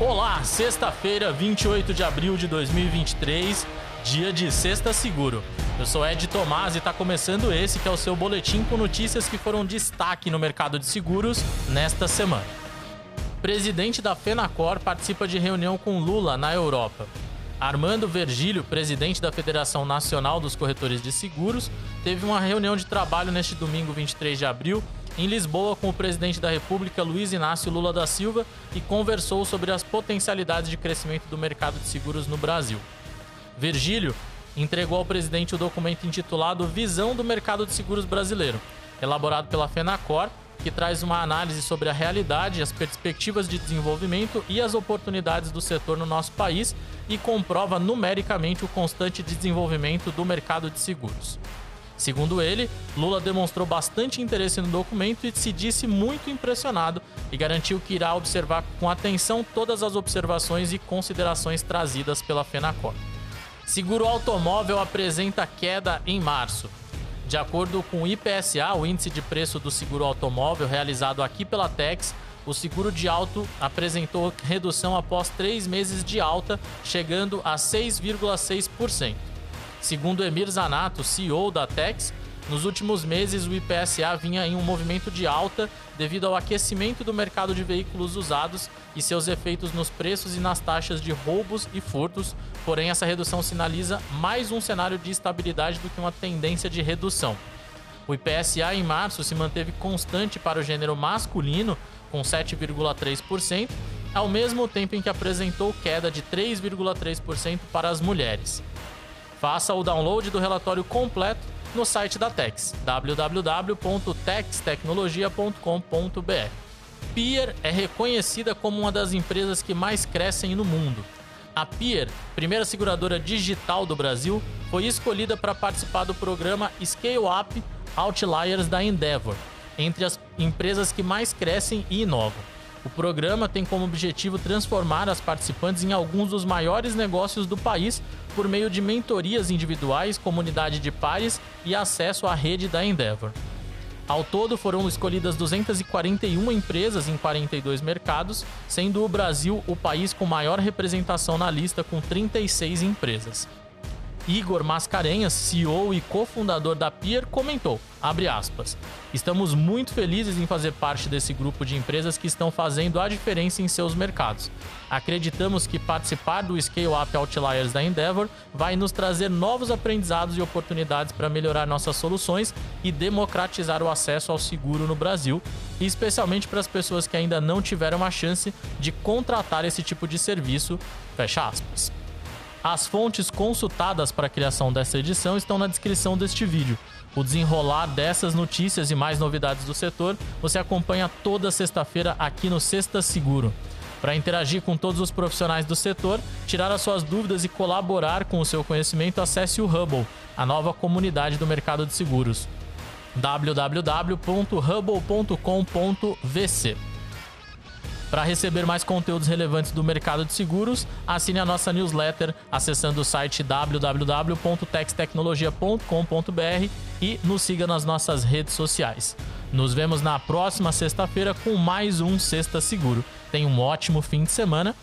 Olá, sexta-feira, 28 de abril de 2023, dia de Sexta Seguro. Eu sou Ed Tomás e está começando esse que é o seu boletim com notícias que foram destaque no mercado de seguros nesta semana. Presidente da Fenacor participa de reunião com Lula na Europa. Armando Vergílio, presidente da Federação Nacional dos Corretores de Seguros, teve uma reunião de trabalho neste domingo 23 de abril em Lisboa com o presidente da República, Luiz Inácio Lula da Silva, e conversou sobre as potencialidades de crescimento do mercado de seguros no Brasil. Virgílio entregou ao presidente o documento intitulado Visão do Mercado de Seguros Brasileiro, elaborado pela Fenacor, que traz uma análise sobre a realidade, as perspectivas de desenvolvimento e as oportunidades do setor no nosso país e comprova numericamente o constante desenvolvimento do mercado de seguros. Segundo ele, Lula demonstrou bastante interesse no documento e se disse muito impressionado e garantiu que irá observar com atenção todas as observações e considerações trazidas pela Fenacor. Seguro automóvel apresenta queda em março. De acordo com o IPSA, o índice de preço do seguro automóvel realizado aqui pela Tex, o seguro de auto apresentou redução após três meses de alta, chegando a 6,6%. Segundo Emir Zanato, CEO da Tex, nos últimos meses o IPSA vinha em um movimento de alta devido ao aquecimento do mercado de veículos usados e seus efeitos nos preços e nas taxas de roubos e furtos, porém essa redução sinaliza mais um cenário de estabilidade do que uma tendência de redução. O IPSA em março se manteve constante para o gênero masculino, com 7,3%, ao mesmo tempo em que apresentou queda de 3,3% para as mulheres. Faça o download do relatório completo no site da Tex, www.textecnologia.com.br. Pier é reconhecida como uma das empresas que mais crescem no mundo. A Pier, primeira seguradora digital do Brasil, foi escolhida para participar do programa Scale Up Outliers da Endeavor, entre as empresas que mais crescem e inovam. O programa tem como objetivo transformar as participantes em alguns dos maiores negócios do país por meio de mentorias individuais, comunidade de pares e acesso à rede da Endeavor. Ao todo, foram escolhidas 241 empresas em 42 mercados, sendo o Brasil o país com maior representação na lista, com 36 empresas. Igor Mascarenhas, CEO e cofundador da Pier, comentou, aspas, Estamos muito felizes em fazer parte desse grupo de empresas que estão fazendo a diferença em seus mercados. Acreditamos que participar do Scale Up Outliers da Endeavor vai nos trazer novos aprendizados e oportunidades para melhorar nossas soluções e democratizar o acesso ao seguro no Brasil, especialmente para as pessoas que ainda não tiveram a chance de contratar esse tipo de serviço. Fecha aspas. As fontes consultadas para a criação dessa edição estão na descrição deste vídeo. O desenrolar dessas notícias e mais novidades do setor você acompanha toda sexta-feira aqui no Sexta Seguro. Para interagir com todos os profissionais do setor, tirar as suas dúvidas e colaborar com o seu conhecimento, acesse o Hubble, a nova comunidade do mercado de seguros. www.hubble.com.vc para receber mais conteúdos relevantes do mercado de seguros, assine a nossa newsletter acessando o site www.textecnologia.com.br e nos siga nas nossas redes sociais. Nos vemos na próxima sexta-feira com mais um Sexta Seguro. Tenha um ótimo fim de semana